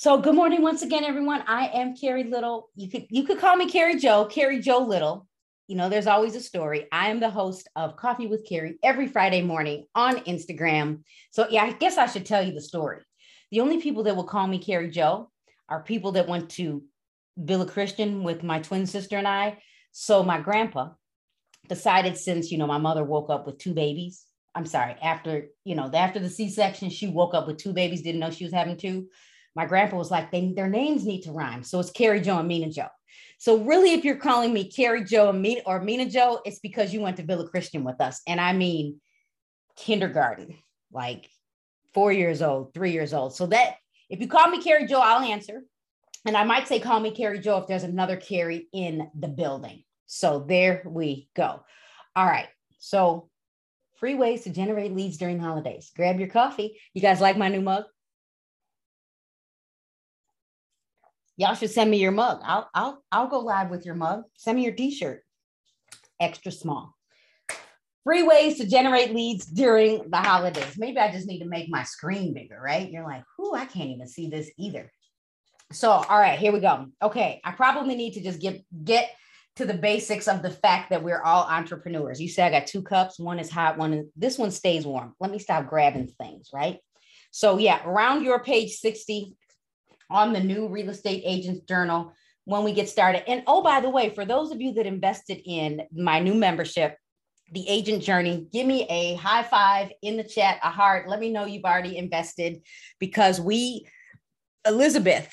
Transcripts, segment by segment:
So good morning once again, everyone. I am Carrie Little. You could you could call me Carrie Joe, Carrie Joe Little. You know, there's always a story. I am the host of Coffee with Carrie every Friday morning on Instagram. So yeah, I guess I should tell you the story. The only people that will call me Carrie Joe are people that went to Villa Christian with my twin sister and I. So my grandpa decided since you know my mother woke up with two babies. I'm sorry, after you know, after the C-section, she woke up with two babies, didn't know she was having two my grandpa was like, they, their names need to rhyme. So it's Carrie Joe and Mina Joe. So really, if you're calling me Carrie Joe and Mina, or Mina Joe, it's because you went to Villa Christian with us. And I mean kindergarten, like four years old, three years old. So that if you call me Carrie Joe, I'll answer. And I might say, call me Carrie Joe if there's another Carrie in the building. So there we go. All right. So free ways to generate leads during holidays. Grab your coffee. You guys like my new mug? Y'all should send me your mug. I'll I'll I'll go live with your mug. Send me your t-shirt. Extra small. Free ways to generate leads during the holidays. Maybe I just need to make my screen bigger, right? You're like, whoo, I can't even see this either. So, all right, here we go. Okay, I probably need to just get get to the basics of the fact that we're all entrepreneurs. You said I got two cups. One is hot. One is this one stays warm. Let me stop grabbing things, right? So yeah, around your page 60, on the new real estate agents journal when we get started. And oh, by the way, for those of you that invested in my new membership, the agent journey, give me a high five in the chat, a heart. Let me know you've already invested because we, Elizabeth,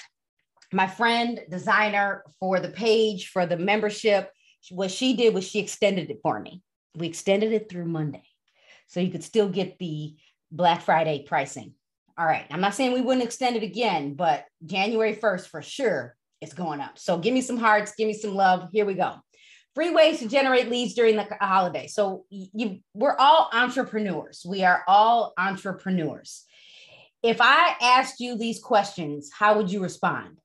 my friend, designer for the page, for the membership, what she did was she extended it for me. We extended it through Monday. So you could still get the Black Friday pricing. All right. I'm not saying we wouldn't extend it again, but January 1st for sure it's going up. So give me some hearts, give me some love. Here we go. Free ways to generate leads during the holiday. So you, we're all entrepreneurs. We are all entrepreneurs. If I asked you these questions, how would you respond?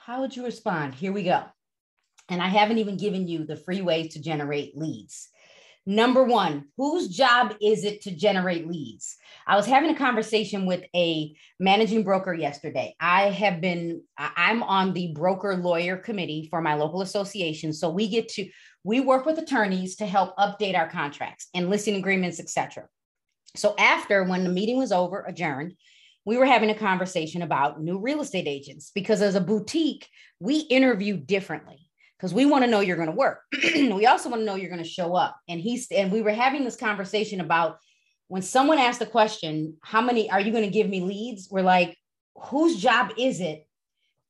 How would you respond? Here we go. And I haven't even given you the free ways to generate leads. Number one, whose job is it to generate leads? I was having a conversation with a managing broker yesterday. I have been, I'm on the broker lawyer committee for my local association. So we get to, we work with attorneys to help update our contracts and listing agreements, etc. So after, when the meeting was over, adjourned, we were having a conversation about new real estate agents because as a boutique, we interview differently because we want to know you're going to work. we also want to know you're going to show up. And he's and we were having this conversation about when someone asked the question, "How many are you going to give me leads?" We're like, "Whose job is it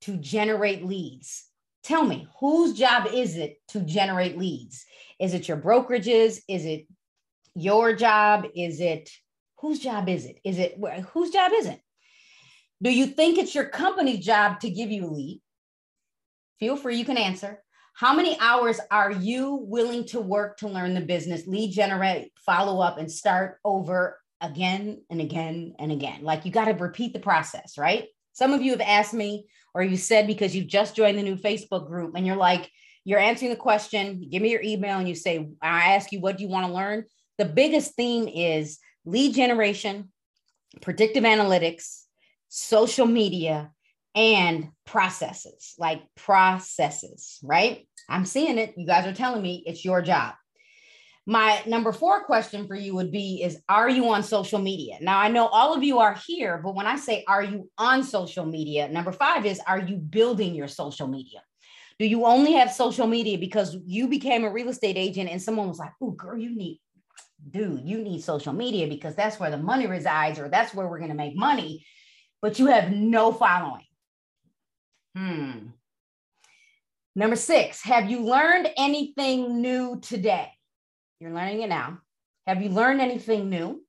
to generate leads?" Tell me, whose job is it to generate leads? Is it your brokerages? Is it your job? Is it whose job is it? Is it whose job is it? Do you think it's your company's job to give you lead? Feel free, you can answer. How many hours are you willing to work to learn the business, lead generate, follow up, and start over again and again and again? Like you got to repeat the process, right? Some of you have asked me, or you said because you've just joined the new Facebook group and you're like, you're answering the question, give me your email, and you say, I ask you, what do you want to learn? The biggest theme is lead generation, predictive analytics, social media, and processes, like processes, right? I'm seeing it. You guys are telling me it's your job. My number four question for you would be is are you on social media? Now I know all of you are here, but when I say are you on social media, number 5 is are you building your social media? Do you only have social media because you became a real estate agent and someone was like, "Oh, girl, you need dude, you need social media because that's where the money resides or that's where we're going to make money." But you have no following. Hmm. Number six, have you learned anything new today? You're learning it now. Have you learned anything new?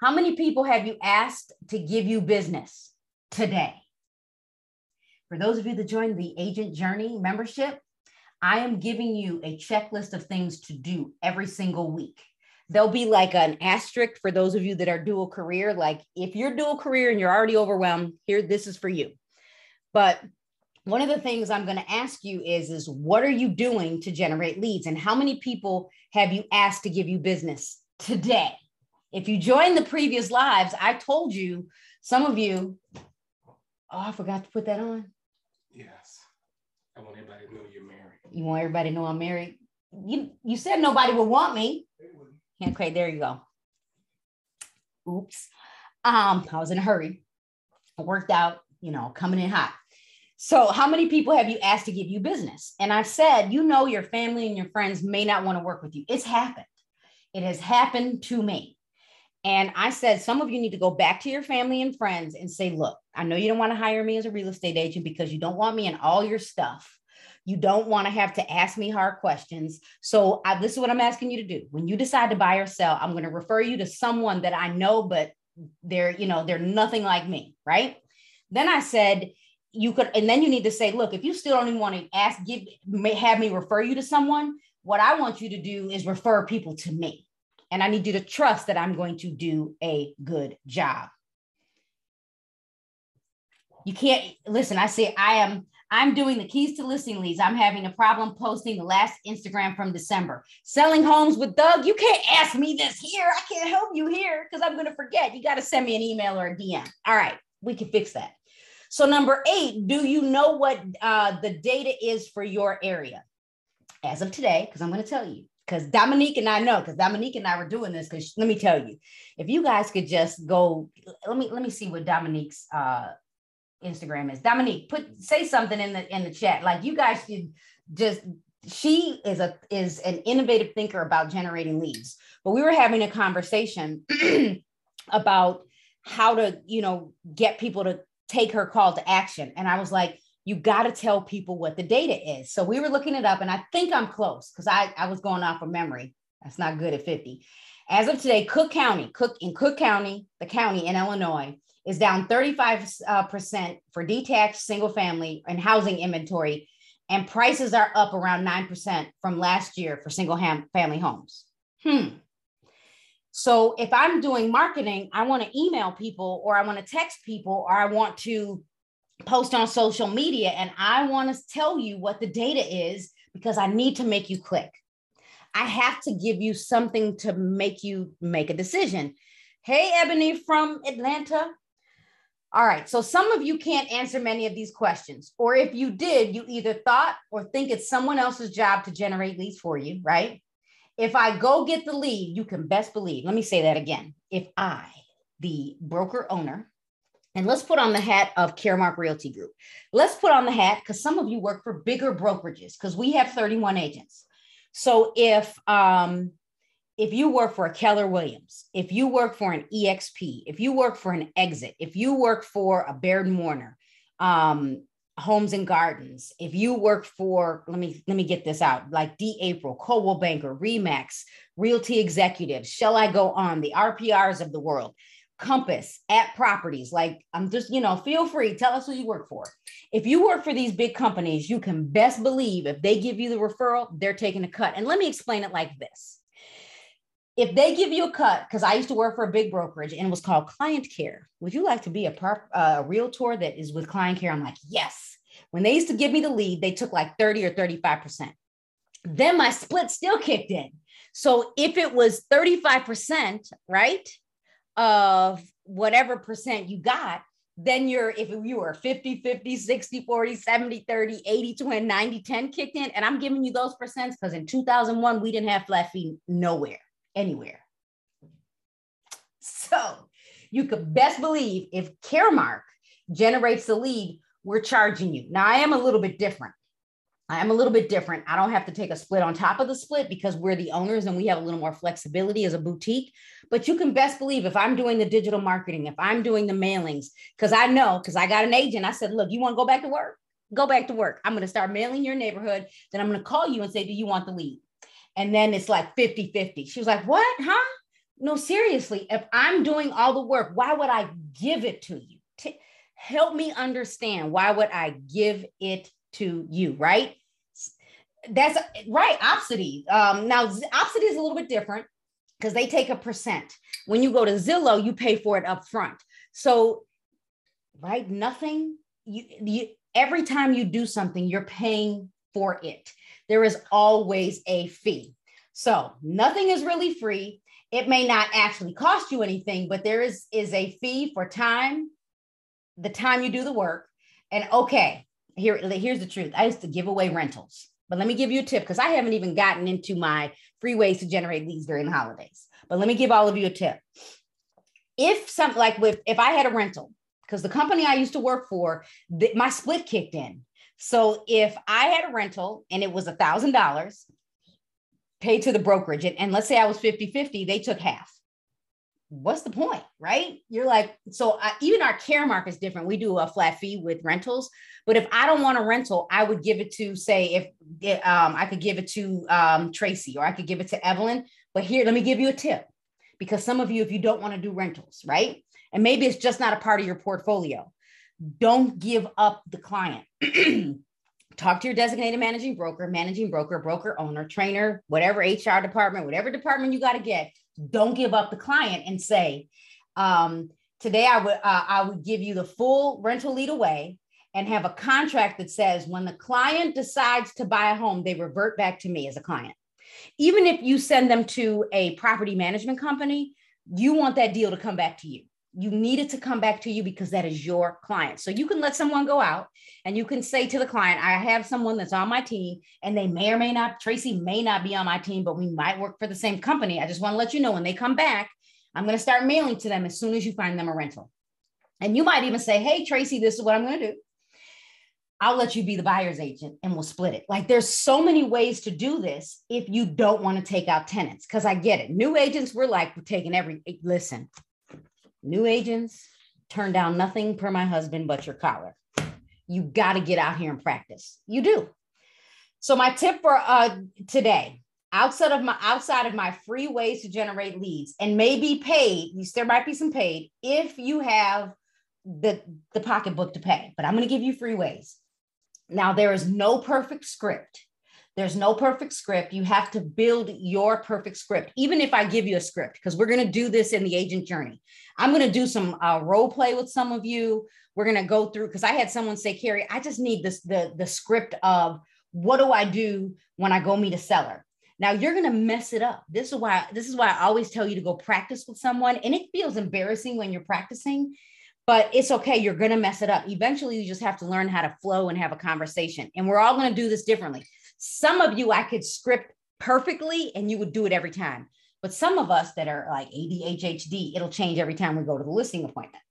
How many people have you asked to give you business today? For those of you that joined the Agent Journey membership, I am giving you a checklist of things to do every single week. There'll be like an asterisk for those of you that are dual career. Like if you're dual career and you're already overwhelmed, here, this is for you. But one of the things I'm going to ask you is, is what are you doing to generate leads? And how many people have you asked to give you business today? If you joined the previous lives, I told you, some of you, Oh, I forgot to put that on. Yes. I want everybody to know you're married. You want everybody to know I'm married? You you said nobody would want me. Okay, there you go. Oops. Um, I was in a hurry. I worked out, you know, coming in hot. So, how many people have you asked to give you business? And I said, you know, your family and your friends may not want to work with you. It's happened. It has happened to me. And I said, some of you need to go back to your family and friends and say, look, I know you don't want to hire me as a real estate agent because you don't want me in all your stuff. You don't want to have to ask me hard questions. So I, this is what I'm asking you to do. When you decide to buy or sell, I'm going to refer you to someone that I know, but they're, you know, they're nothing like me. Right. Then I said, you could, and then you need to say, look, if you still don't even want to ask, give, have me refer you to someone, what I want you to do is refer people to me. And I need you to trust that I'm going to do a good job. You can't listen. I say I am I'm doing the keys to listing leads. I'm having a problem posting the last Instagram from December. Selling homes with Doug. You can't ask me this here. I can't help you here because I'm going to forget. You got to send me an email or a DM. All right, we can fix that. So, number eight, do you know what uh, the data is for your area? As of today, because I'm going to tell you, because Dominique and I know, because Dominique and I were doing this. Because let me tell you, if you guys could just go, let me let me see what Dominique's uh, Instagram is. Dominique, put say something in the in the chat. Like you guys should just. She is a is an innovative thinker about generating leads. But we were having a conversation about how to you know get people to take her call to action, and I was like you got to tell people what the data is. So we were looking it up, and I think I'm close because I, I was going off of memory. That's not good at 50. As of today, Cook County, Cook in Cook County, the county in Illinois, is down 35% uh, for detached single family and housing inventory, and prices are up around 9% from last year for single ham- family homes. Hmm. So if I'm doing marketing, I want to email people or I want to text people or I want to post on social media and I want to tell you what the data is because I need to make you click. I have to give you something to make you make a decision. Hey, Ebony from Atlanta. All right, so some of you can't answer many of these questions. Or if you did, you either thought or think it's someone else's job to generate leads for you, right? If I go get the lead, you can best believe, let me say that again. If I, the broker owner, and let's put on the hat of Caremark Realty Group. Let's put on the hat because some of you work for bigger brokerages because we have 31 agents. So if um, if you work for a Keller Williams, if you work for an EXP, if you work for an Exit, if you work for a Baird Warner, um, Homes and Gardens, if you work for, let me let me get this out, like D April, Coldwell Banker, Remax, Realty Executives, shall I go on, the RPRs of the world Compass at properties. Like I'm just, you know, feel free. Tell us who you work for. If you work for these big companies, you can best believe if they give you the referral, they're taking a cut. And let me explain it like this. If they give you a cut, because I used to work for a big brokerage and it was called Client Care. Would you like to be a, uh, realtor that is with Client Care? I'm like, yes. When they used to give me the lead, they took like 30 or 35%. Then my split still kicked in. So if it was 35%, right? of whatever percent you got, then you're, if you were 50, 50, 60, 40, 70, 30, 80, 20, 90, 10 kicked in, and I'm giving you those percents because in 2001, we didn't have flat fee nowhere, anywhere. So you could best believe if Caremark generates the lead, we're charging you. Now, I am a little bit different. I'm a little bit different. I don't have to take a split on top of the split because we're the owners and we have a little more flexibility as a boutique. But you can best believe if I'm doing the digital marketing, if I'm doing the mailings, because I know, because I got an agent, I said, look, you want to go back to work? Go back to work. I'm going to start mailing your neighborhood. Then I'm going to call you and say, do you want the lead? And then it's like 50 50. She was like, what? Huh? No, seriously, if I'm doing all the work, why would I give it to you? T- help me understand why would I give it to you, right? That's right. Opcity. Um, now, Opcity is a little bit different because they take a percent. When you go to Zillow, you pay for it up front. So, right, nothing. You, you every time you do something, you're paying for it. There is always a fee. So nothing is really free. It may not actually cost you anything, but there is is a fee for time, the time you do the work. And okay, here, here's the truth. I used to give away rentals, but let me give you a tip because I haven't even gotten into my free ways to generate leads during the holidays. But let me give all of you a tip. If something like with if I had a rental, because the company I used to work for, the, my split kicked in. So if I had a rental and it was a thousand dollars paid to the brokerage, and, and let's say I was 50-50, they took half what's the point, right? You're like, so I, even our Caremark is different. We do a flat fee with rentals, but if I don't want a rental, I would give it to, say, if it, um, I could give it to um, Tracy or I could give it to Evelyn. But here, let me give you a tip because some of you, if you don't want to do rentals, right? And maybe it's just not a part of your portfolio, don't give up the client. Talk to your designated managing broker, managing broker, broker owner, trainer, whatever HR department, whatever department you got to get don't give up the client and say, um, today I would uh, I would give you the full rental lead away and have a contract that says when the client decides to buy a home, they revert back to me as a client. Even if you send them to a property management company, you want that deal to come back to you you need it to come back to you because that is your client. So you can let someone go out and you can say to the client, I have someone that's on my team and they may or may not, Tracy may not be on my team, but we might work for the same company. I just want to let you know when they come back, I'm going to start mailing to them as soon as you find them a rental. And you might even say, Hey, Tracy, this is what I'm going to do. I'll let you be the buyer's agent and we'll split it. Like there's so many ways to do this if you don't want to take out tenants. Cause I get it. New agents, we're like, we're taking every, listen, New agents turn down nothing per my husband but your collar. You got to get out here and practice. You do. So my tip for uh, today, outside of my outside of my free ways to generate leads, and maybe paid, there might be some paid if you have the the pocketbook to pay. But I'm going to give you free ways. Now there is no perfect script. There's no perfect script. You have to build your perfect script, even if I give you a script, because we're going to do this in the agent journey. I'm going to do some uh, role play with some of you. We're going to go through because I had someone say, Carrie, I just need this the the script of what do I do when I go meet a seller. Now you're going to mess it up. This is why this is why I always tell you to go practice with someone, and it feels embarrassing when you're practicing but it's okay. You're going to mess it up. Eventually, you just have to learn how to flow and have a conversation. And we're all going to do this differently. Some of you I could script perfectly and you would do it every time. But some of us that are like ADHD, it'll change every time we go to the listing appointment.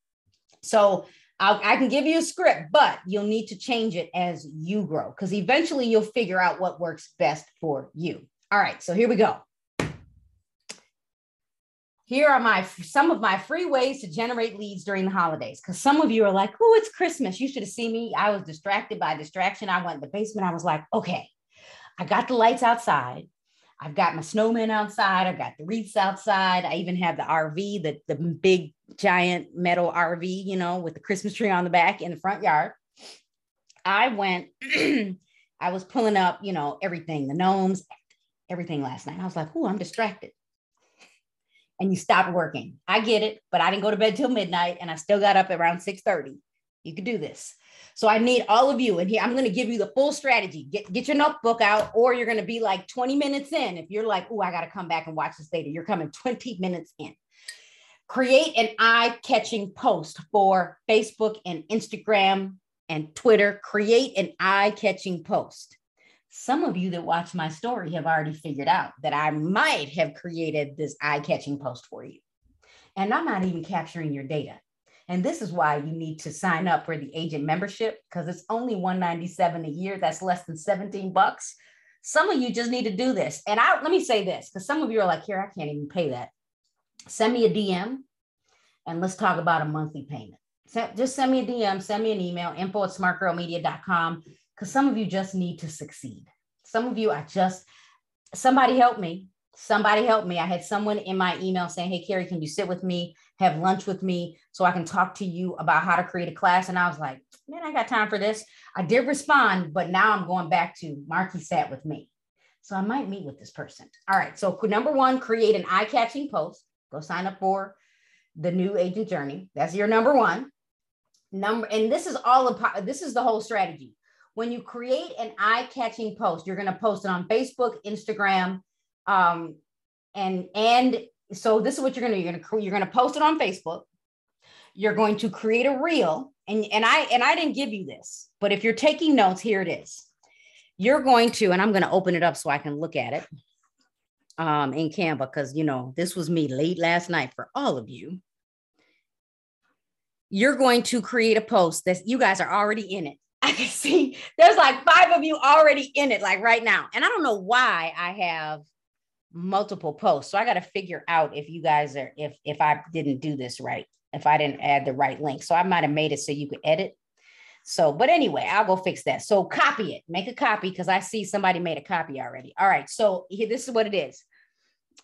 So I'll, i can give you a script, but you'll need to change it as you grow because eventually you'll figure out what works best for you. All right, so here we go. Here are my some of my free ways to generate leads during the holidays. Because some of you are like, "Oh, it's Christmas." You should have seen me. I was distracted by distraction. I went in the basement. I was like, "Okay, I got the lights outside. I've got my snowman outside. I've got the wreaths outside. I even have the RV, the, the big giant metal RV, you know, with the Christmas tree on the back in the front yard. I went, I was pulling up, you know, everything, the gnomes, everything last night. I was like, oh, I'm distracted. And you stopped working. I get it, but I didn't go to bed till midnight and I still got up around 6 30. You could do this. So I need all of you. And here I'm going to give you the full strategy. Get, get your notebook out, or you're going to be like 20 minutes in. If you're like, oh, I got to come back and watch this later, you're coming 20 minutes in. Create an eye catching post for Facebook and Instagram and Twitter. Create an eye catching post. Some of you that watch my story have already figured out that I might have created this eye catching post for you. And I'm not even capturing your data. And this is why you need to sign up for the agent membership because it's only 197 a year. That's less than 17 bucks. Some of you just need to do this. And I let me say this because some of you are like, here, I can't even pay that. Send me a DM and let's talk about a monthly payment. Just send me a DM, send me an email, info at smartgirlmedia.com because some of you just need to succeed. Some of you, I just, somebody help me. Somebody help me. I had someone in my email saying, Hey, Carrie, can you sit with me, have lunch with me so I can talk to you about how to create a class? And I was like, Man, I got time for this. I did respond, but now I'm going back to Marky sat with me. So I might meet with this person. All right. So, number one, create an eye catching post. Go sign up for the new agent journey. That's your number one. Number, and this is all of this is the whole strategy. When you create an eye catching post, you're going to post it on Facebook, Instagram, um, and and so this is what you're gonna. You're gonna you're gonna post it on Facebook. You're going to create a reel and, and I and I didn't give you this, but if you're taking notes, here it is. You're going to, and I'm going to open it up so I can look at it um, in Canva because you know this was me late last night for all of you. You're going to create a post that you guys are already in it. I can see there's like five of you already in it, like right now. And I don't know why I have multiple posts. So I got to figure out if you guys are if if I didn't do this right, if I didn't add the right link. So I might have made it so you could edit. So, but anyway, I'll go fix that. So copy it, make a copy because I see somebody made a copy already. All right. So here, this is what it is.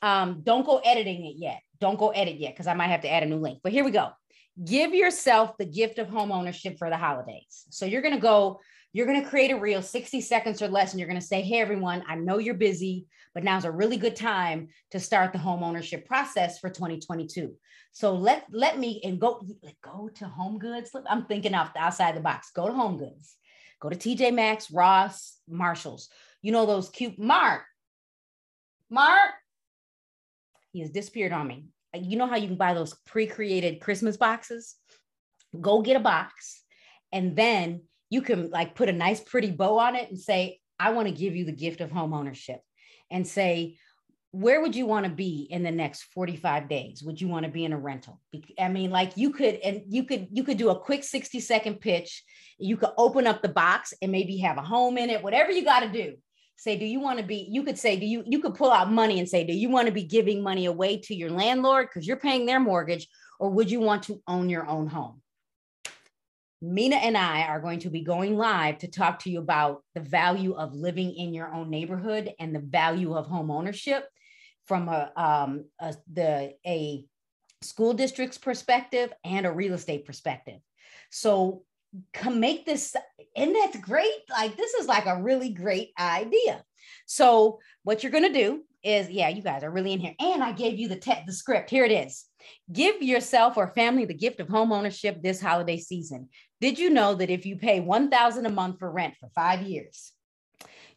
Um, don't go editing it yet. Don't go edit yet because I might have to add a new link. But here we go. Give yourself the gift of home ownership for the holidays. So you're going to go you're going to create a reel 60 seconds or less and you're going to say hey everyone i know you're busy but now's a really good time to start the home ownership process for 2022 so let let me and go go to home goods. I'm thinking off the outside the box. Go to home goods. Go to tj maxx ross marshalls. You know those cute mark. Mark? He has disappeared on me. You know how you can buy those pre-created christmas boxes? Go get a box and then you can like put a nice pretty bow on it and say i want to give you the gift of home ownership and say where would you want to be in the next 45 days? Would you want to be in a rental? I mean like you could and you could you could do a quick 60 second pitch. You could open up the box and maybe have a home in it whatever you got to do. Say do you want to be you could say do you you could pull out money and say do you want to be giving money away to your landlord because you're paying their mortgage or would you want to own your own home Mina and I are going to be going live to talk to you about the value of living in your own neighborhood and the value of home ownership from a, um, a the a school district's perspective and a real estate perspective. So come make this, and that's great. Like this is like a really great idea. So what you're going to do is, yeah, you guys are really in here. And I gave you the te- the script. Here it is. Give yourself or family the gift of home ownership this holiday season. Did you know that if you pay 1,000 a month for rent for 5 years,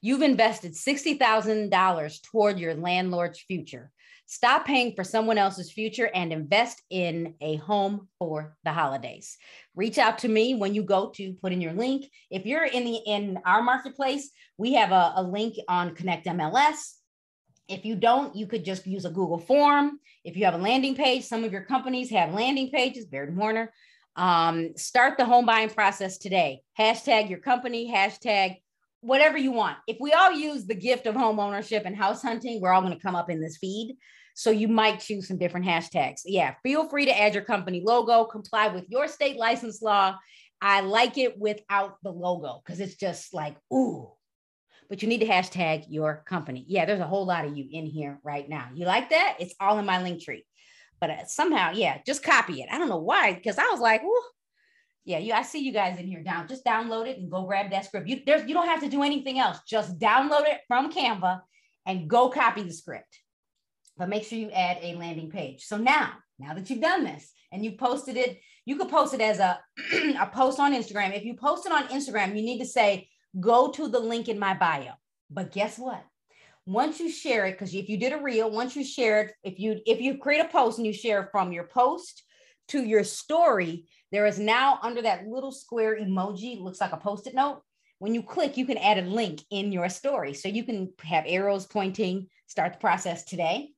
you've invested $60,000 toward your landlord's future? Stop paying for someone else's future and invest in a home for the holidays. Reach out to me when you go to put in your link. If you're in the in our marketplace, we have a, a link on Connect MLS. If you don't, you could just use a Google form. If you have a landing page, some of your companies have landing pages, Baird Warner. Um, start the home buying process today. Hashtag your company, hashtag whatever you want. If we all use the gift of home ownership and house hunting, we're all going to come up in this feed. So you might choose some different hashtags. Yeah, feel free to add your company logo, comply with your state license law. I like it without the logo because it's just like, ooh, but you need to hashtag your company. Yeah, there's a whole lot of you in here right now. You like that? It's all in my link tree but uh, somehow, yeah, just copy it. I don't know why, because I was like, yeah, you. I see you guys in here down. Just download it and go grab that script. You there's you don't have to do anything else. Just download it from Canva and go copy the script. But make sure you add a landing page. So now, now that you've done this and you posted it, you could post it as a, a post on Instagram. If you post it on Instagram, you need to say, go to the link in my bio. But guess what? Once you share it because if you did a reel once you share it if you if you create a post and you share from your post to your story there is now under that little square emoji looks like a post-it note. When you click you can add a link in your story. So you can have arrows pointing start the process today.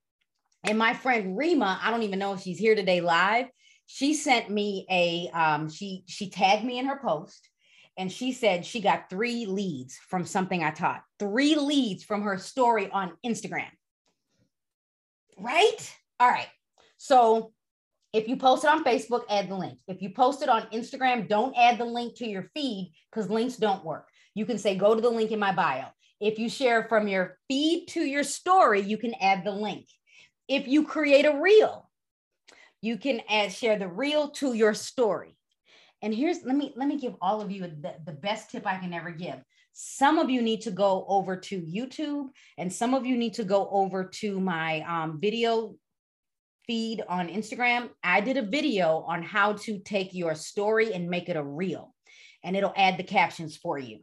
And my friend rima i don't even know if she's here today live she sent me a um, she she tagged me in her post and she said she got three leads from something I taught, three leads from her story on Instagram. Right? All right. So if you post it on Facebook, add the link. If you post it on Instagram, don't add the link to your feed because links don't work. You can say, go to the link in my bio. If you share from your feed to your story, you can add the link. If you create a reel, you can add share the reel to your story. And here's let me let me give all of you the, the best tip I can ever give. Some of you need to go over to YouTube, and some of you need to go over to my um, video feed on Instagram. I did a video on how to take your story and make it a reel, and it'll add the captions for you.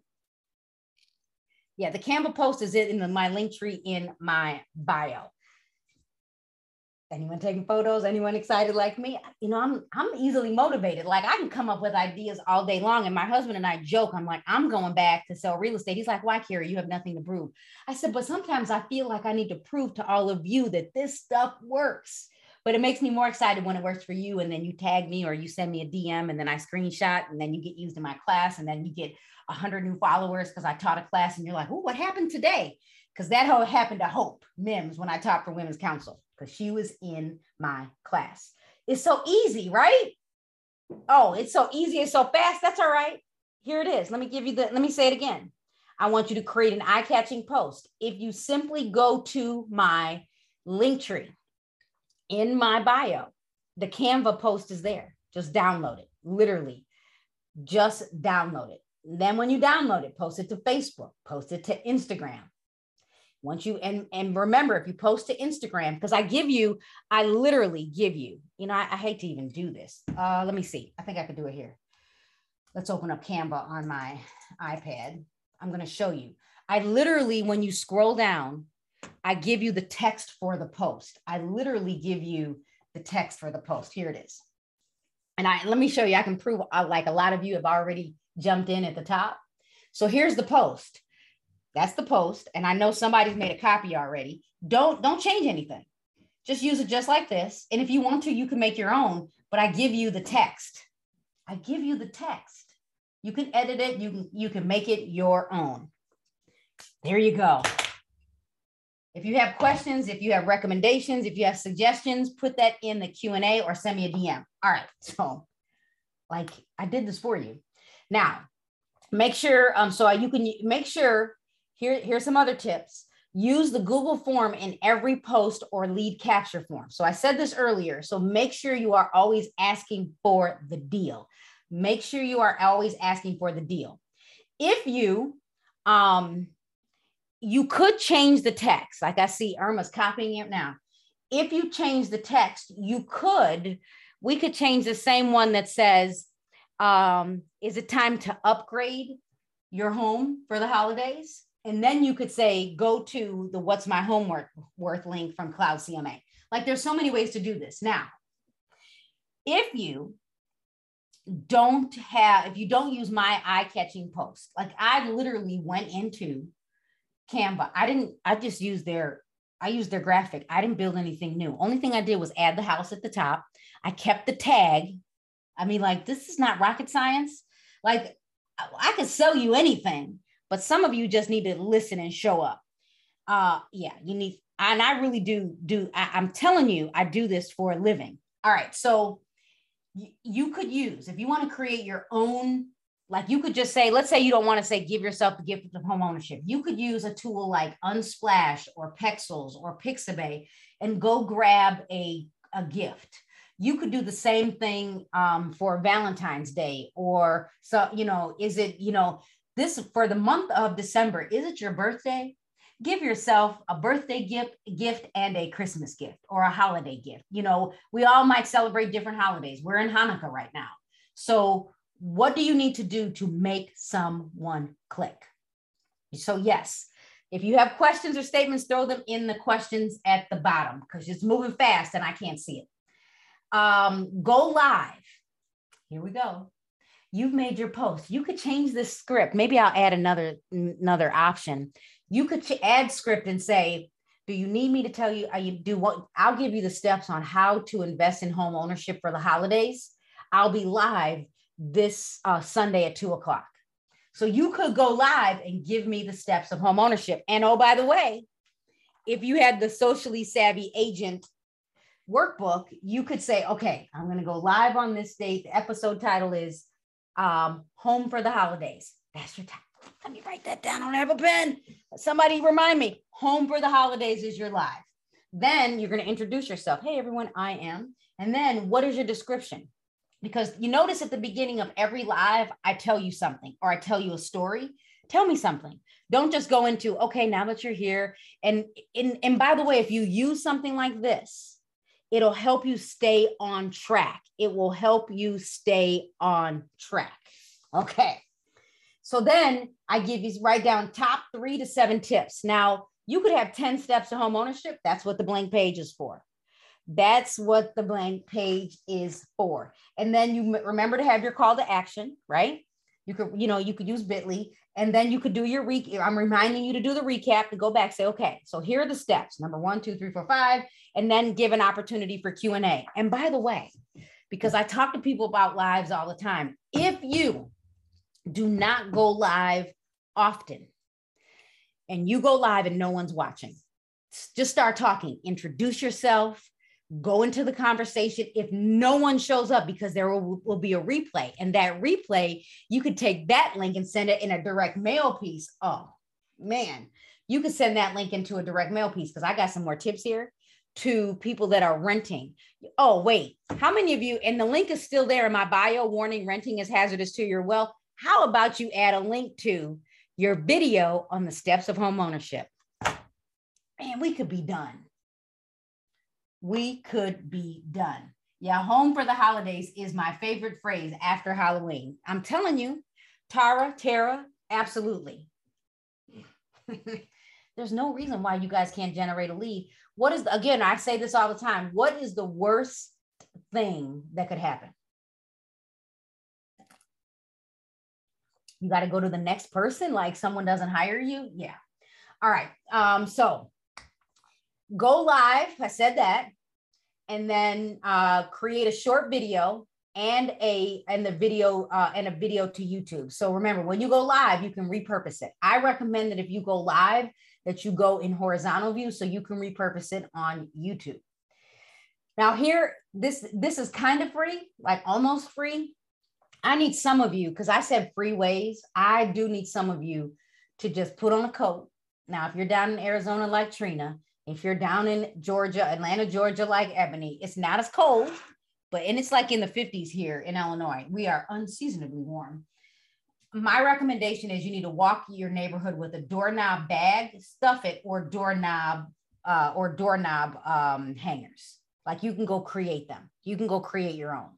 Yeah, the Canva post is it in the, my link tree in my bio. Anyone taking photos? Anyone excited like me? You know i'm i'm easily motivated. Like i can come up with ideas all day long and my husband and i joke. I'm like i'm going back to sell real estate. He's like why Carrie? you have nothing to prove. I said but sometimes i feel like i need to prove to all of you that this stuff works. But it makes me more excited when it works for you and then you tag me or you send me a dm and then i screenshot and then you get used in my class and then you get 100 new followers because i taught a class and you're like oh what happened today because that whole happened to hope mims when i taught for women's council because she was in my class. It's so easy, right? Oh, it's so easy and so fast. That's all right. Here it is. Let me give you the, let me say it again. I want you to create an eye catching post. If you simply go to my link tree in my bio, the Canva post is there. Just download it, literally. Just download it. Then, when you download it, post it to Facebook, post it to Instagram, once you and and remember if you post to instagram because i give you i literally give you you know I, I, hate to even do this. Uh let me see. I think i could do it here. Let's open up canva on my ipad. I'm going to show you. I literally when you scroll down i give you the text for the post. I literally give you the text for the post. Here it is. And i let me show you. I can prove uh, like a lot of you have already jumped in at the top. So here's the post that's the post. And I know somebody's made a copy already. Don't don't change anything. Just use it just like this. And if you want to, you can make your own, but I give you the text. I give you the text. You can edit it, you can you can make it your own. There you go. If you have questions, if you have recommendations, if you have suggestions, put that in the Q&A or send me a DM. All right. So like I did this for you. Now, make sure um so you can make sure here, here's some other tips. Use the Google form in every post or lead capture form. So I said this earlier. So make sure you are always asking for the deal. Make sure you are always asking for the deal. If you, um, you could change the text. Like I see Irma's copying it now. If you change the text, you could, we could change the same one that says, um, is it time to upgrade your home for the holidays? And then you could say go to the what's my homework worth link from cloud cma like there's so many ways to do this. Now if you don't have if you don't use my eye-catching post like i literally went into canva. I didn't i just used their i used their graphic. I didn't build anything new. Only thing i did was add the house at the top. I kept the tag. I mean like this is not rocket science. Like i could sell you anything but some of you just need to listen and show up. Uh, yeah, you need, and I really do do. I, I'm telling you, I do this for a living. All right, so y- you could use if you want to create your own. Like you could just say, let's say you don't want to say give yourself the gift of home ownership. You could use a tool like Unsplash or Pexels or Pixabay and go grab a, a gift you could do the same thing um, for valentine's day or so you know is it you know this for the month of December, is it your birthday? Give yourself a birthday gift, gift and a Christmas gift or a holiday gift. You know, we all might celebrate different holidays. We're in Hanukkah right now. So, what do you need to do to make someone click? So, yes, if you have questions or statements, throw them in the questions at the bottom because it's moving fast and I can't see it. Um, go live. Here we go you've made your post. You could change this script. Maybe i'll add another another option. You could ch- add script and say do you need me to tell you you do what i'll give you the steps on how to invest in home ownership for the holidays. I'll be live this uh, sunday at two o'clock. So you could go live and give me the steps of home ownership. And oh by the way if you had the socially savvy agent workbook you could say okay i'm going to go live on this date. The episode title is um, home for the holidays. That's your time. Let me write that down. I don't have a pen. Somebody remind me. Home for the holidays is your live. Then you're going to introduce yourself. Hey, everyone, I am. And then what is your description? Because you notice at the beginning of every live, I tell you something or I tell you a story. Tell me something. Don't just go into, okay, now that you're here. And, and, and by the way, if you use something like this, it'll help you stay on track. It will help you stay on track. Okay. So then I give you write down top three to seven tips. Now you could have 10 steps to home ownership. That's what the blank page is for. That's what the blank page is for. And then you remember to have your call to action, right? You could, you know, you could use Bitly and then you could do your re I'm reminding you to do the recap to go back, say, okay, so here are the steps. Number one, two, three, four, five, and then give an opportunity for Q&A. And by the way, because I talk to people about lives all the time, if you do not go live often and you go live and no one's watching, just start talking, introduce yourself, go into the conversation if no one shows up because there will, will, be a replay. And that replay you could take that link and send it in a direct mail piece. Oh man. You could send that link into a direct mail piece because i got some more tips here to people that are renting. Oh wait how many of you and the link is still there in my bio warning renting is hazardous to your wealth. How about you add a link to your video on the steps of home ownership? Man we could be done we could be done. Yeah, home for the holidays is my favorite phrase after Halloween. I'm telling you, Tara, Tara, absolutely. There's no reason why you guys can't generate a lead. What is, the, again, I say this all the time. What is the worst thing that could happen? You got to go to the next person, like someone doesn't hire you. Yeah. All right. Um, so go live. I said that. And then uh, create a short video and a and the video uh, and a video to YouTube. So remember, when you go live, you can repurpose it. I recommend that if you go live, that you go in horizontal view so you can repurpose it on YouTube. Now here, this this is kind of free, like almost free. I need some of you because I said free ways. I do need some of you to just put on a coat. Now, if you're down in Arizona like Trina, if you're down in Georgia, Atlanta, Georgia, like Ebony, it's not as cold, but and it's like in the 50s here in Illinois. We are unseasonably warm. My recommendation is you need to walk your neighborhood with a doorknob bag, stuff it, or doorknob uh, or doorknob um, hangers. Like you can go create them. You can go create your own.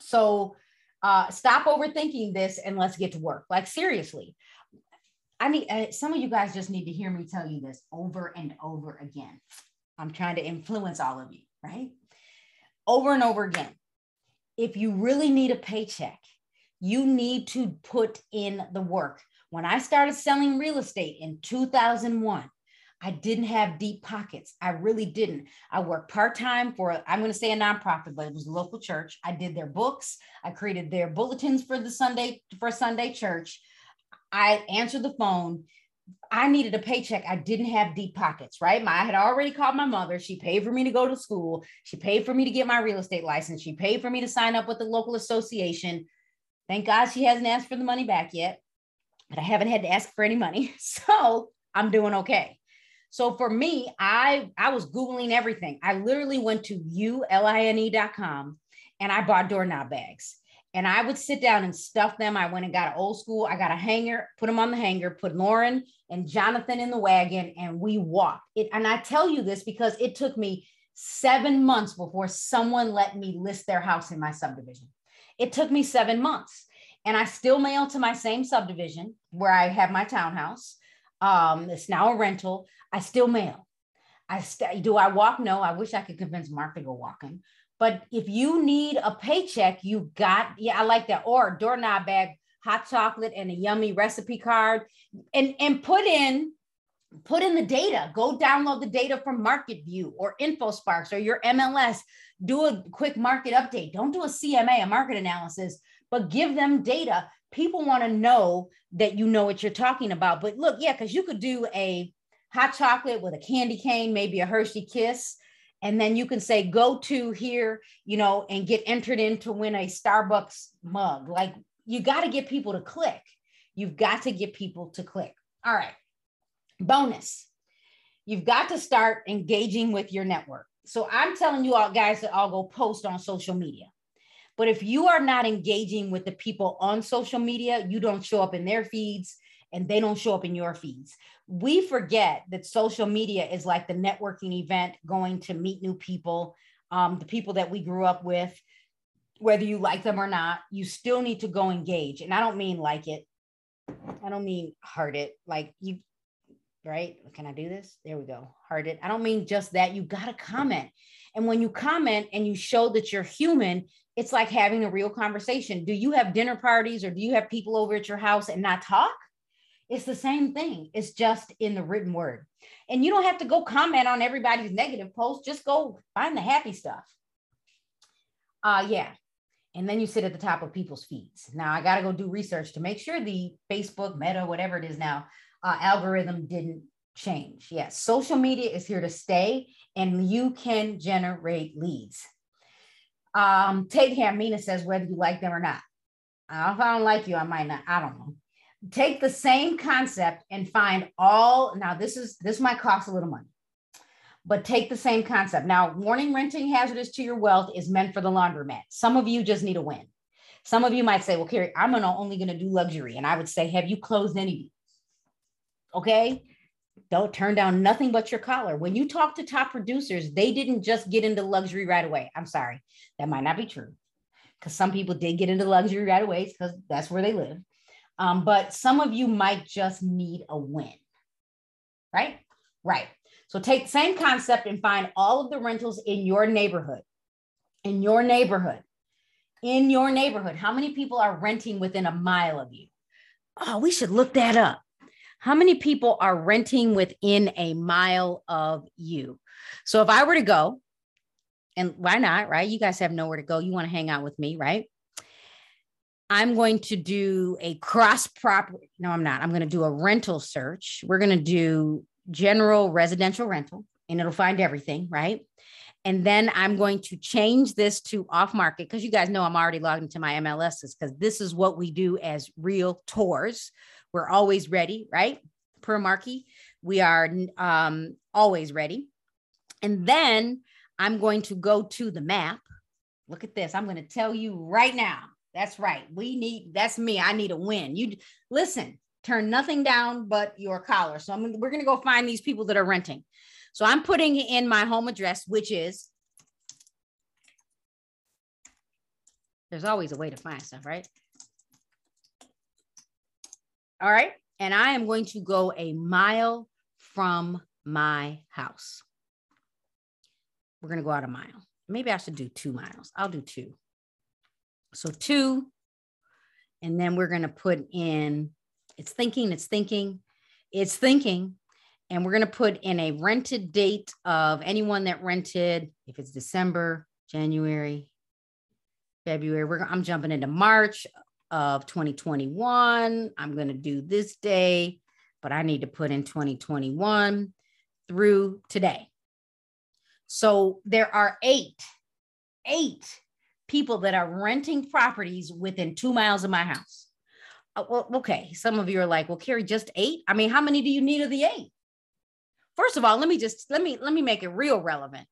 So uh, stop overthinking this and let's get to work. Like seriously, I need uh, some of you guys just need to hear me tell you this over and over again. I'm trying to influence all of you, right? Over and over again. If you really need a paycheck, you need to put in the work. When I started selling real estate in 2001, I didn't have deep pockets. I really didn't. I worked part time for, I'm going to say a nonprofit, but it was a local church. I did their books. I created their bulletins for the Sunday, for Sunday church. I answered the phone. I needed a paycheck. I didn't have deep pockets, right? My, I had already called my mother. She paid for me to go to school. She paid for me to get my real estate license. She paid for me to sign up with the local association. Thank God she hasn't asked for the money back yet, but I haven't had to ask for any money. So I'm doing okay. So for me, I I was googling everything. I literally went to uline.com and I bought doorknob bags and I would sit down and stuff them. I went and got an old school. I got a hanger, put them on the hanger, put Lauren and Jonathan in the wagon, and we walked. It, and I tell you this because it took me seven months before someone let me list their house in my subdivision. It took me seven months, and I still mail to my same subdivision where I have my townhouse. Um, it's now a rental. I still mail. I st- do I walk? No, I wish I could convince Mark to go walking. But if you need a paycheck, you got, yeah, I like that. Or doorknob bag, hot chocolate, and a yummy recipe card. And, and put in, put in the data. Go download the data from Market View or InfoSparks or your MLS. Do a quick market update. Don't do a CMA, a market analysis, but give them data. People want to know that you know what you're talking about. But look, yeah, because you could do a hot chocolate with a candy cane, maybe a Hershey kiss and then you can say go to here you know and get entered in to win a starbucks mug like you got to get people to click. You've got to get people to click. All right bonus. You've got to start engaging with your network. So i'm telling you all guys that i'll go post on social media. But if you are not engaging with the people on social media you don't show up in their feeds and they don't show up in your feeds. We forget that social media is like the networking event, going to meet new people, um, the people that we grew up with, whether you like them or not, you still need to go engage. And I don't mean like it, I don't mean heart it. Like you, right? Can I do this? There we go. Heart it. I don't mean just that. You got to comment. And when you comment and you show that you're human, it's like having a real conversation. Do you have dinner parties or do you have people over at your house and not talk? It's the same thing. It's just in the written word. And you don't have to go comment on everybody's negative post. Just go find the happy stuff. Uh yeah. And then you sit at the top of people's feeds. Now I got to go do research to make sure the Facebook, Meta, whatever it is now, uh, algorithm didn't change. Yes, social media is here to stay and you can generate leads. Um, Tate Hamina says whether you like them or not. If I don't like you, I might not. I don't know. Take the same concept and find all. Now, this is this might cost a little money, but take the same concept. Now, warning renting hazardous to your wealth is meant for the laundromat. Some of you just need a win. Some of you might say, "Well, Carrie, I'm gonna, only going to do luxury," and I would say, "Have you closed any? Okay, don't turn down nothing but your collar. When you talk to top producers, they didn't just get into luxury right away. I'm sorry, that might not be true because some people did get into luxury right away because that's where they live. Um, but some of you might just need a win, right? Right. So take the same concept and find all of the rentals in your neighborhood. In your neighborhood. In your neighborhood. How many people are renting within a mile of you? Oh, we should look that up. How many people are renting within a mile of you? So if I were to go, and why not, right? You guys have nowhere to go. You want to hang out with me, right? I'm going to do a cross property. No, I'm not. I'm going to do a rental search. We're going to do general residential rental and it'll find everything, right? And then I'm going to change this to off market because you guys know I'm already logged into my MLSs because this is what we do as realtors. We're always ready, right? Per Marky, we are um, always ready. And then I'm going to go to the map. Look at this. I'm going to tell you right now. That's right. We need, that's me. I need a win. You listen, turn nothing down but your collar. So I'm, we're going to go find these people that are renting. So I'm putting in my home address, which is, there's always a way to find stuff, right? All right. And I am going to go a mile from my house. We're going to go out a mile. Maybe I should do two miles. I'll do two. So two. And then we're going to put in, it's thinking, it's thinking, it's thinking. And we're going to put in a rented date of anyone that rented, if it's December, January, February. We're, I'm jumping into March, of 2021. I'm going to do this day, but I need to put in 2021 through today. So there are eight, eight people that are renting properties within two miles of my house. Uh, well, okay. Some of you are like, well, Carrie, just eight? I mean, how many do you need of the eight? First of all, let me just let me let me make it real relevant.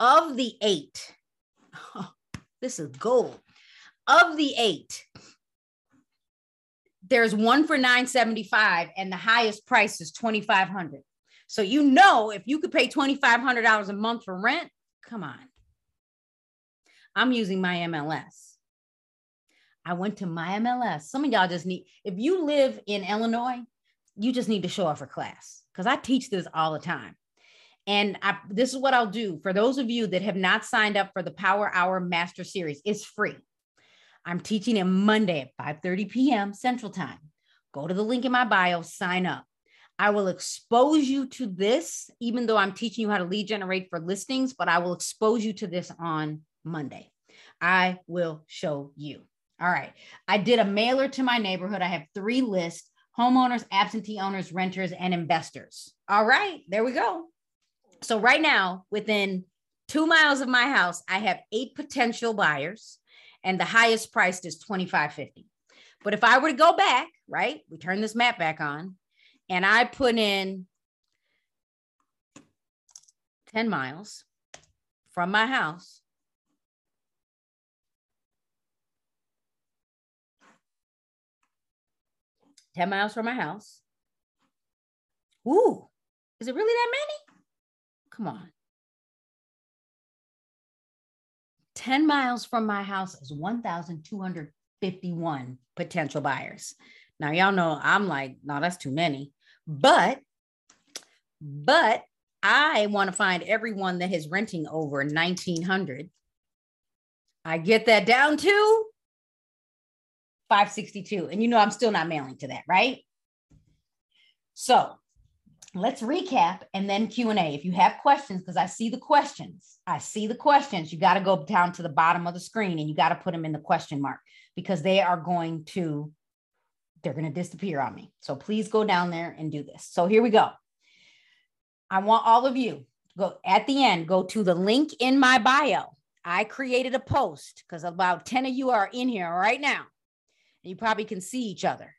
Of the eight, oh, this is gold of the eight, there's one for 975 and the highest price is 2500 so you know if you could pay $2500 a month for rent come on i'm using my mls i went to my mls some of y'all just need if you live in illinois you just need to show up for class because i teach this all the time and I, this is what i'll do for those of you that have not signed up for the power hour master series it's free I'm teaching it Monday at 5:30 p.m. Central Time. Go to the link in my bio, sign up. I will expose you to this, even though I'm teaching you how to lead generate for listings, but I will expose you to this on Monday. I will show you. All right. I did a mailer to my neighborhood. I have three lists homeowners, absentee owners, renters, and investors. All right. There we go. So, right now, within two miles of my house, I have eight potential buyers and the highest priced is 25.50. But if I were to go back, right? We turn this map back on and I put in 10 miles from my house. Ten miles from my house. Ooh, is it really that many? Come on. 10 miles from my house is 1,251 potential buyers. Now, y'all know I'm like, no, that's too many. But, but I want to find everyone that is renting over 1900. I get that down to 562. And you know, I'm still not mailing to that, right? So let's recap and then q&a if you have questions because i see the questions i see the questions you got to go down to the bottom of the screen and you got to put them in the question mark because they are going to they're going to disappear on me. So please go down there and do this. So here we go. I want all of you go at the end go to the link in my bio. I created a post because about 10 of you are in here right now you probably can see each other.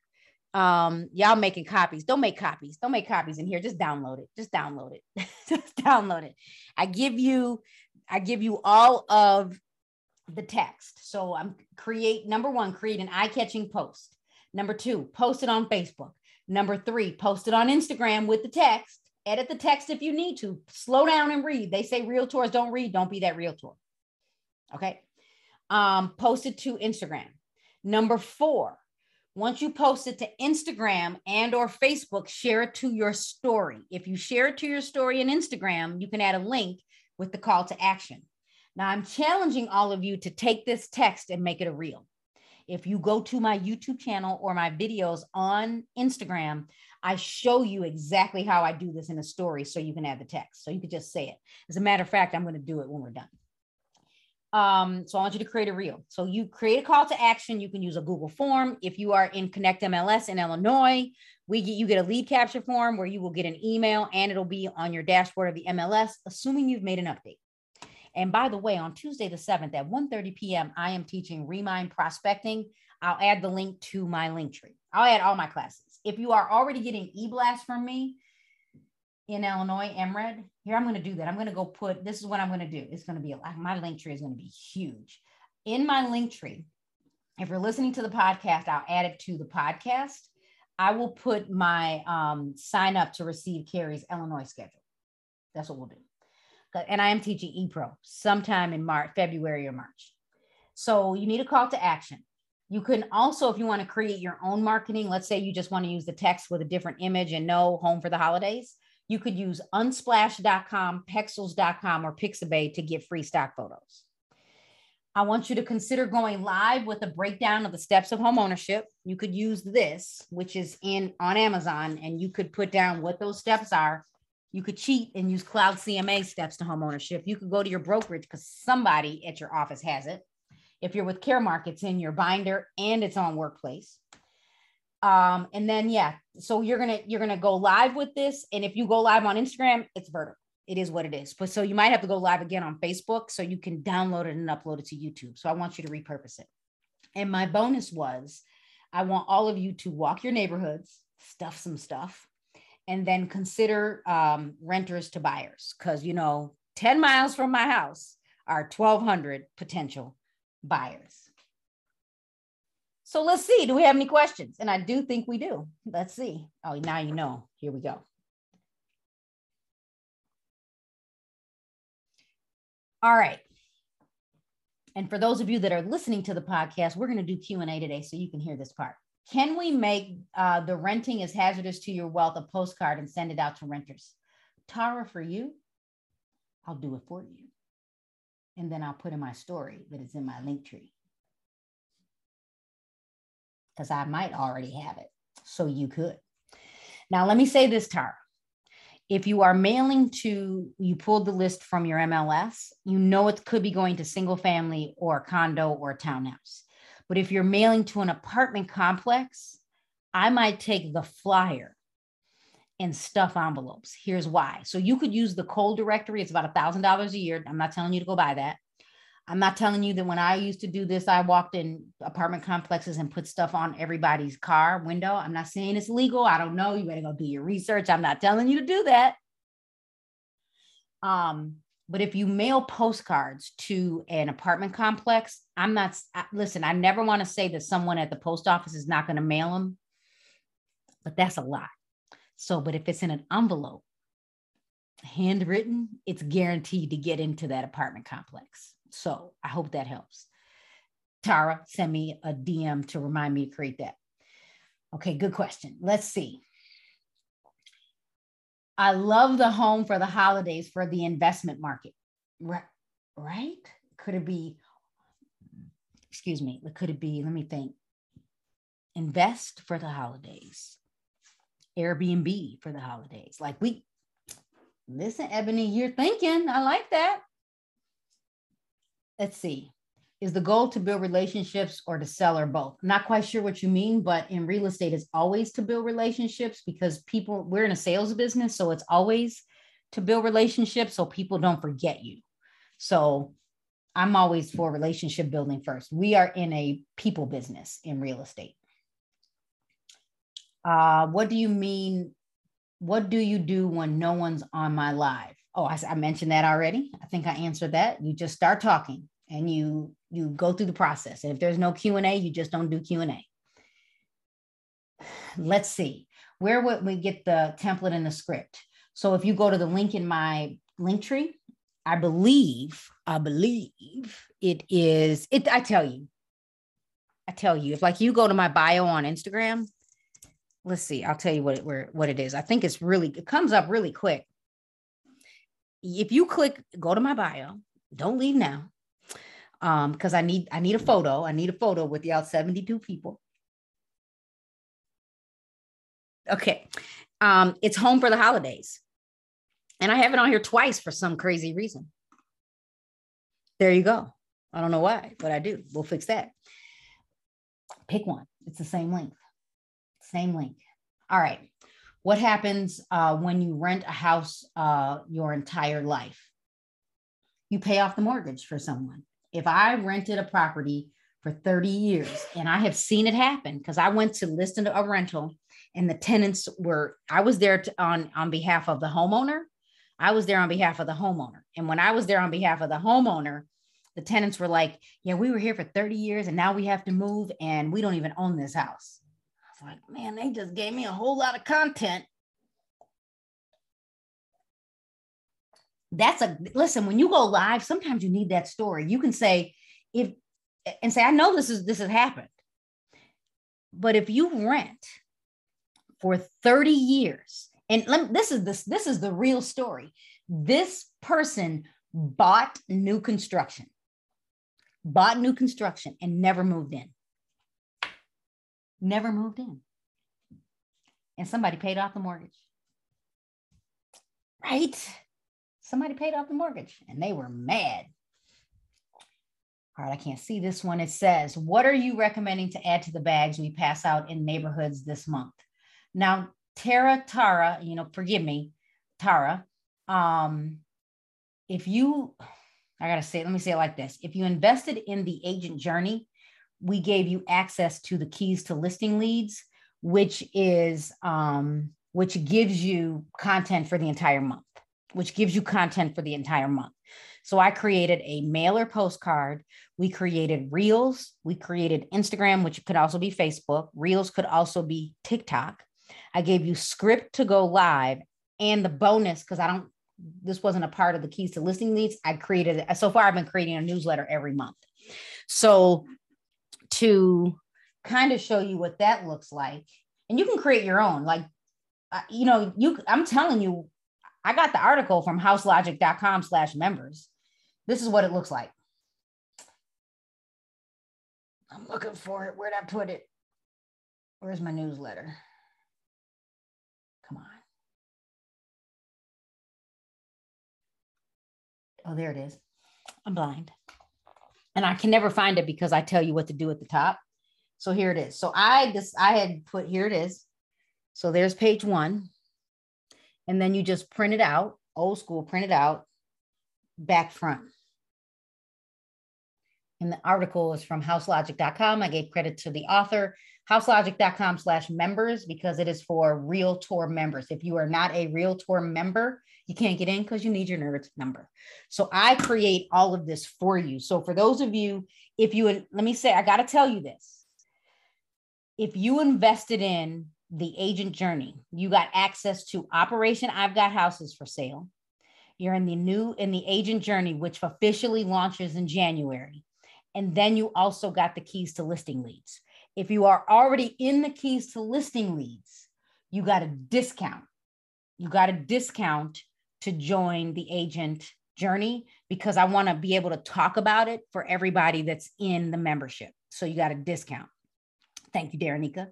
Um y'all making copies. Don't make copies. Don't make copies in here. Just download it. Just download it. Just download it. I give you i give you all of the text. So i'm create number one create an eye-catching post. Number two post it on facebook. Number three post it on instagram with the text. Edit the text if you need to. Slow down and read. They say realtors don't read. Don't be that realtor. Okay? Um post it to instagram number four once you post it to instagram and or facebook share it to your story. If you share it to your story in instagram you can add a link with the call to action. Now i'm challenging all of you to take this text and make it a reel. If you go to my youtube channel or my videos on instagram i show you exactly how i do this in a story so you can add the text so you could just say it. As a matter of fact i'm going to do it when we're done um, so I want you to create a reel. So you create a call to action. You can use a Google form. If you are in Connect MLS in Illinois, we get you get a lead capture form where you will get an email and it'll be on your dashboard of the MLS, assuming you've made an update. And by the way, on Tuesday the 7th at 1:30 p.m., I am teaching Remind Prospecting. I'll add the link to my link tree. I'll add all my classes. If you are already getting e-blast from me, in Illinois, MRED. Here, I'm going to do that. I'm going to go put, this is what I'm going to do. It's going to be, my link tree is going to be huge. In my link tree, if you're listening to the podcast, I'll add it to the podcast. I will put my um, sign up to receive Carrie's Illinois schedule. That's what we'll do. And I am teaching ePro sometime in March, February or March. So you need a call to action. You can also, if you want to create your own marketing, let's say you just want to use the text with a different image and no home for the holidays, you could use unsplash.com, pexels.com, or Pixabay to get free stock photos. I want you to consider going live with a breakdown of the steps of home ownership. You could use this, which is in on Amazon, and you could put down what those steps are. You could cheat and use Cloud CMA steps to home ownership. You could go to your brokerage because somebody at your office has it. If you're with Caremark, it's in your binder and it's on Workplace. Um, and then yeah, so you're gonna you're gonna go live with this, and if you go live on Instagram, it's vertical. It is what it is. But so you might have to go live again on Facebook so you can download it and upload it to YouTube. So I want you to repurpose it. And my bonus was I want all of you to walk your neighborhoods, stuff some stuff, and then consider um, renters to buyers. Because, you know, 10 miles from my house are 1,200 potential buyers. So let's see. Do we have any questions? And I do think we do. Let's see. Oh, now you know. Here we go. All right. And for those of you that are listening to the podcast, we're going to do Q&A today so you can hear this part. Can we make uh, the renting is hazardous to your wealth a postcard and send it out to renters? Tara, for you, I'll do it for you. And then I'll put in my story that is in my link tree because I might already have it. So you could. Now, let me say this, Tara. If you are mailing to, you pulled the list from your MLS, you know it could be going to single family or condo or townhouse. But if you're mailing to an apartment complex, I might take the flyer and stuff envelopes. Here's why. So you could use the Cole directory. It's about a thousand dollars a year. I'm not telling you to go buy that. I'm not telling you that when I used to do this, I walked in apartment complexes and put stuff on everybody's car window. I'm not saying it's legal. I don't know. You better go do your research. I'm not telling you to do that. Um, but if you mail postcards to an apartment complex, I'm not, listen, I never want to say that someone at the post office is not going to mail them, but that's a lot. So, but if it's in an envelope, handwritten, it's guaranteed to get into that apartment complex. So I hope that helps. Tara, send me a DM to remind me to create that. Okay, good question. Let's see. I love the home for the holidays for the investment market. Right? Right? Could it be, excuse me, could it be, let me think, invest for the holidays, Airbnb for the holidays? Like we, listen, Ebony, you're thinking, I like that. Let's see is the goal to build relationships or to sell or both? Not quite sure what you mean, but in real estate, it's always to build relationships because people, we're in a sales business. So it's always to build relationships so people don't forget you. So I'm always for relationship building first. We are in a people business in real estate. Uh, what do you mean? What do you do when no one's on my live? Oh, I, I mentioned that already. I think I answered that. You just start talking and you you go through the process. And if there's no q&a you just don't do q&a let's see. Where would we get the template and the script? So if you go to the link in my link tree i believe i believe it is it i tell you. I tell you. If like you go to my bio on instagram. Let's see. I'll tell you what it where what it is. I think it's really it comes up really quick if you click go to my bio don't leave now um because i need i need a photo. I need a photo with y'all 72 people. Okay um it's home for the holidays. And i have it on here twice for some crazy reason. There you go. I don't know why but i do. We'll fix that. Pick one. It's the same length. Same link all right what happens uh, when you rent a house uh, your entire life you pay off the mortgage for someone if I rented a property for 30 years and I have seen it happen because I went to listen to a rental and the tenants were, I was there to, on, on behalf of the homeowner. I was there on behalf of the homeowner. And when I was there on behalf of the homeowner, the tenants were like, yeah, we were here for 30 years and now we have to move and we don't even own this house. Like, man, they just gave me a whole lot of content. That's a listen when you go live sometimes you need that story. You can say if and say i know this is this has happened. But if you rent for 30 years and let, this is this this is the real story. This person bought new construction bought new construction and never moved in never moved in and somebody paid off the mortgage right somebody paid off the mortgage and they were mad. All right, I can't see this one. It says, What are you recommending to add to the bags we pass out in neighborhoods this month? Now, Tara, Tara, you know, forgive me, Tara. Um, if you, I gotta say, let me say it like this: if you invested in the agent journey, we gave you access to the keys to listing leads, which is um, which gives you content for the entire month which gives you content for the entire month. So I created a mailer postcard. We created Reels. We created Instagram, which could also be Facebook. Reels could also be TikTok. I gave you script to go live and the bonus because I don't, this wasn't a part of the keys to listing leads. I created, so far, I've been creating a newsletter every month. So to kind of show you what that looks like, and you can create your own, like, uh, you know, you, I'm telling you, I got the article from houselogic.com slash members. This is what it looks like. I'm looking for it. Where'd I put it? Where's my newsletter? Come on. Oh, there it is. I'm blind. And I can never find it because I tell you what to do at the top. So here it is. So I just I had put here it is. So there's page one and then you just print it out, old school, print it out, back front. And the article is from houselogic.com. I gave credit to the author, houselogic.com slash members, because it is for Realtor members. If you are not a Realtor member, you can't get in because you need your NRDS number. So I create all of this for you. So for those of you, if you, let me say, I got to tell you this. If you invested in the agent journey. You got access to Operation I've Got Houses for Sale. You're in the new in the agent journey, which officially launches in January. And then you also got the keys to listing leads. If you are already in the keys to listing leads, you got a discount You got a discount to join the agent journey because I want to be able to talk about it for everybody that's in the membership. So you got a discount. Thank you, Darenika.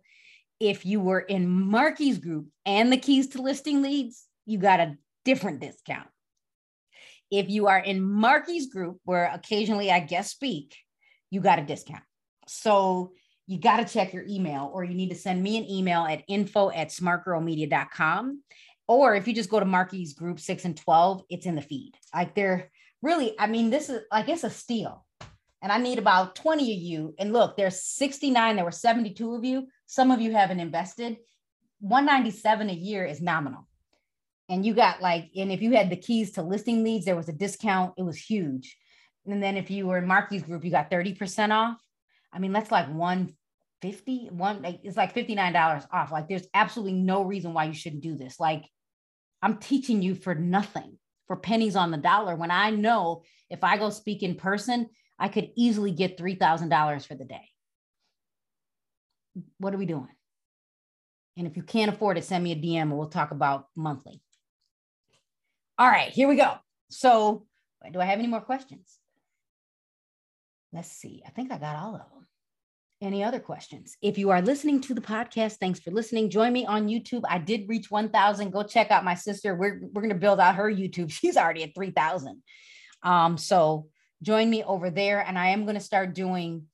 If you were in Marky's group and the keys to listing leads, you got a different discount. If you are in Marky's group, where occasionally I guest speak, you got a discount. So you got to check your email or you need to send me an email at info at smartgirlmedia.com. Or if you just go to Marky's group six and 12, it's in the feed. Like they're really, I mean, this is like it's a steal. And I need about 20 of you. And look, there's 69, there were 72 of you. Some of you haven't invested. 197 a year is nominal. And you got like, and if you had the keys to listing leads, there was a discount. It was huge. And then if you were in Marky's group, you got 30% off. I mean, that's like 150, one, it's like $59 off. Like there's absolutely no reason why you shouldn't do this. Like I'm teaching you for nothing, for pennies on the dollar. When I know if I go speak in person, I could easily get $3,000 for the day. What are we doing? And if you can't afford it, send me a DM and we'll talk about monthly. All right, here we go. So, do I have any more questions? Let's see. I think I got all of them. Any other questions? If you are listening to the podcast, thanks for listening. Join me on YouTube. I did reach 1,000. Go check out my sister. We're, we're going to build out her YouTube. She's already at 3,000. Um, so join me over there. And I am going to start doing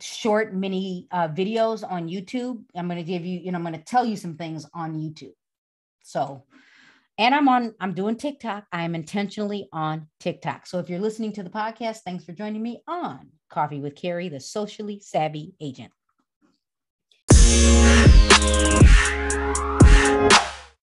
short mini uh, videos on YouTube. I'm going to give you, you know, I'm going to tell you some things on YouTube. So and I'm on, I'm doing TikTok. I am intentionally on TikTok. So if you're listening to the podcast, thanks for joining me on Coffee with Carrie, the socially savvy agent.